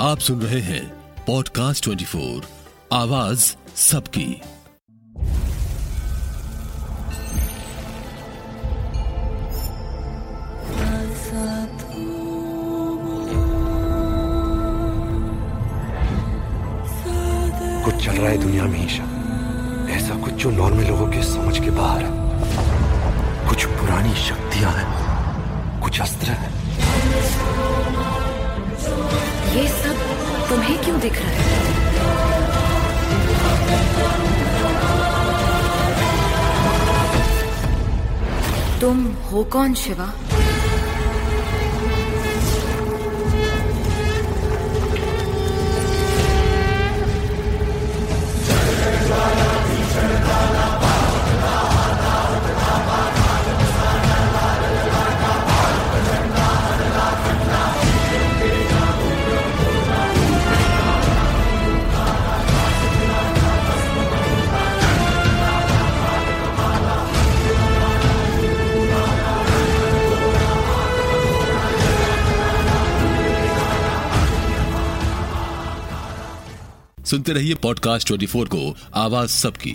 आप सुन रहे हैं पॉडकास्ट 24 आवाज़ सबकी। कुछ चल रहा है दुनिया में, ईशा। ऐसा कुछ जो नॉर्मल लोगों के समझ के बाहर है। कुछ पुरानी शक्तियाँ हैं, कुछ अस्त्र हैं। तुम्हें क्यों दिख रहा है? तुम हो कौन शिवा? सुनते रहिए पॉडकास्ट 24 को। आवाज़ सबकी।